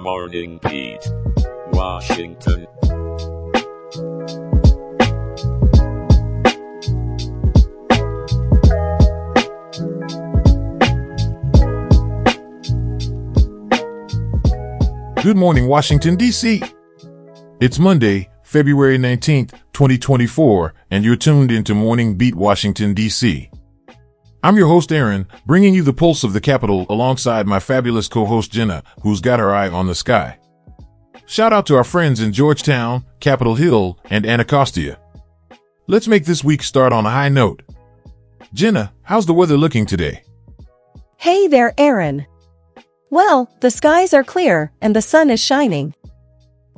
Morning Beat, Washington. Good morning, Washington, D.C. It's Monday, February 19th, 2024, and you're tuned into Morning Beat Washington, D.C. I'm your host, Aaron, bringing you the pulse of the capital alongside my fabulous co-host, Jenna, who's got her eye on the sky. Shout out to our friends in Georgetown, Capitol Hill, and Anacostia. Let's make this week start on a high note. Jenna, how's the weather looking today? Hey there, Aaron. Well, the skies are clear and the sun is shining.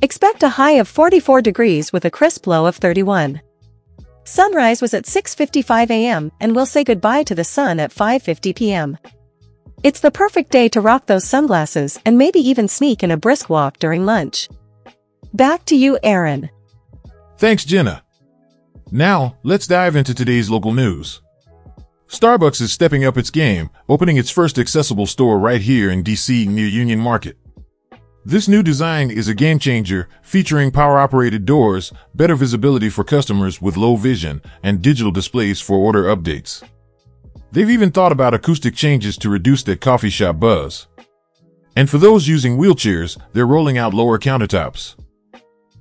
Expect a high of 44 degrees with a crisp low of 31. Sunrise was at 6.55 a.m. and we'll say goodbye to the sun at 5.50 p.m. It's the perfect day to rock those sunglasses and maybe even sneak in a brisk walk during lunch. Back to you, Aaron. Thanks, Jenna. Now, let's dive into today's local news. Starbucks is stepping up its game, opening its first accessible store right here in DC near Union Market. This new design is a game changer, featuring power-operated doors, better visibility for customers with low vision, and digital displays for order updates. They've even thought about acoustic changes to reduce that coffee shop buzz. And for those using wheelchairs, they're rolling out lower countertops.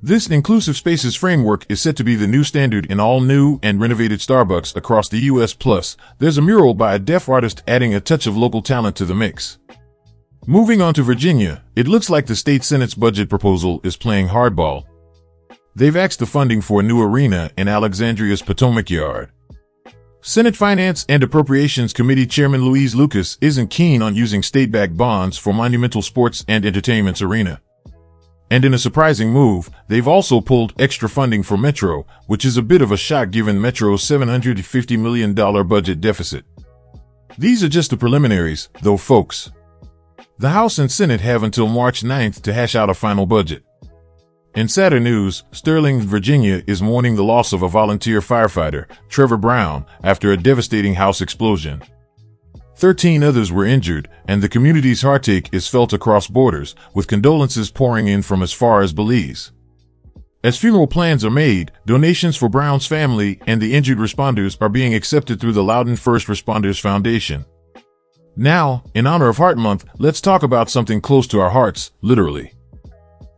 This inclusive spaces framework is set to be the new standard in all new and renovated Starbucks across the US. Plus, there's a mural by a deaf artist adding a touch of local talent to the mix. Moving on to Virginia, it looks like the state Senate's budget proposal is playing hardball. They've axed the funding for a new arena in Alexandria's Potomac Yard. Senate Finance and Appropriations Committee Chairman Louise Lucas isn't keen on using state-backed bonds for monumental sports and entertainment's arena. And in a surprising move, they've also pulled extra funding for Metro, which is a bit of a shock given Metro's $750 million budget deficit. These are just the preliminaries, though, folks. The House and Senate have until March 9th to hash out a final budget. In sadder news, Sterling, Virginia is mourning the loss of a volunteer firefighter, Trevor Brown, after a devastating house explosion. Thirteen others were injured, and the community's heartache is felt across borders, with condolences pouring in from as far as Belize. As funeral plans are made, donations for Brown's family and the injured responders are being accepted through the Loudoun First Responders Foundation. Now, in honor of Heart Month, let's talk about something close to our hearts, literally.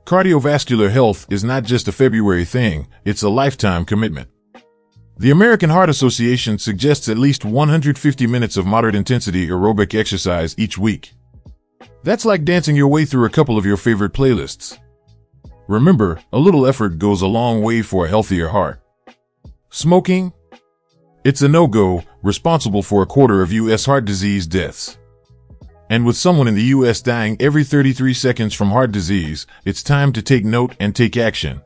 Cardiovascular health is not just a February thing, it's a lifetime commitment. The American Heart Association suggests at least 150 minutes of moderate intensity aerobic exercise each week. That's like dancing your way through a couple of your favorite playlists. Remember, a little effort goes a long way for a healthier heart. Smoking? It's a no-go, responsible for a quarter of U.S. heart disease deaths. And with someone in the U.S. dying every 33 seconds from heart disease, it's time to take note and take action.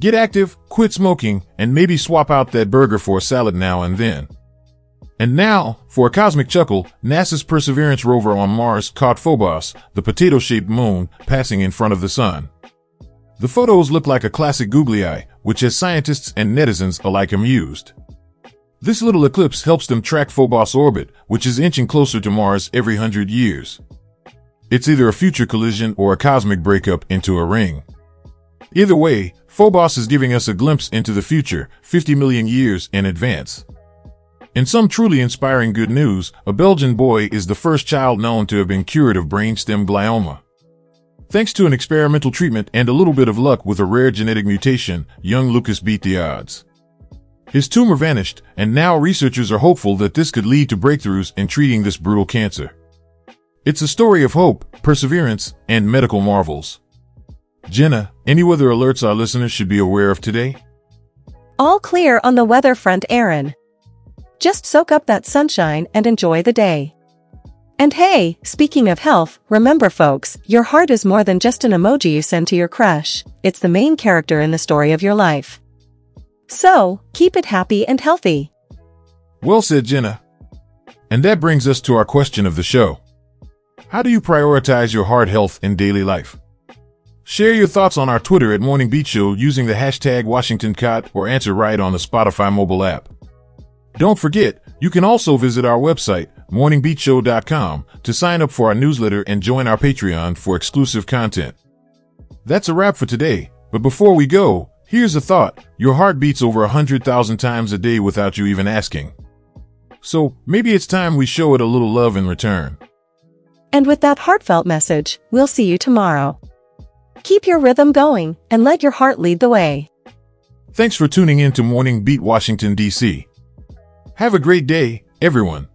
Get active, quit smoking, and maybe swap out that burger for a salad now and then. And now, for a cosmic chuckle, NASA's Perseverance rover on Mars caught Phobos, the potato-shaped moon, passing in front of the sun. The photos look like a classic googly eye, which has scientists and netizens alike amused. This little eclipse helps them track Phobos' orbit, which is inching closer to Mars every hundred years. It's either a future collision or a cosmic breakup into a ring. Either way, Phobos is giving us a glimpse into the future, 50 million years in advance. In some truly inspiring good news, a Belgian boy is the first child known to have been cured of brainstem glioma. Thanks to an experimental treatment and a little bit of luck with a rare genetic mutation, young Lucas beat the odds. His tumor vanished, and now researchers are hopeful that this could lead to breakthroughs in treating this brutal cancer. It's a story of hope, perseverance, and medical marvels. Jenna, any weather alerts our listeners should be aware of today? All clear on the weather front, Aaron. Just soak up that sunshine and enjoy the day. And hey, speaking of health, remember folks, your heart is more than just an emoji you send to your crush. It's the main character in the story of your life. So, keep it happy and healthy. Well said, Jenna. And that brings us to our question of the show. How do you prioritize your heart health in daily life? Share your thoughts on our Twitter at Morning Show using the hashtag WashingtonCot or answer right on the Spotify mobile app. Don't forget, You can also visit our website, morningbeatshow.com, to sign up for our newsletter and join our Patreon for exclusive content. That's a wrap for today, but before we go, here's a thought. Your heart beats over a hundred thousand times a day without you even asking. So maybe it's time we show it a little love in return. And with that heartfelt message, we'll see you tomorrow. Keep your rhythm going and let your heart lead the way. Thanks for tuning in to Morning Beat Washington, D.C. Have a great day, everyone.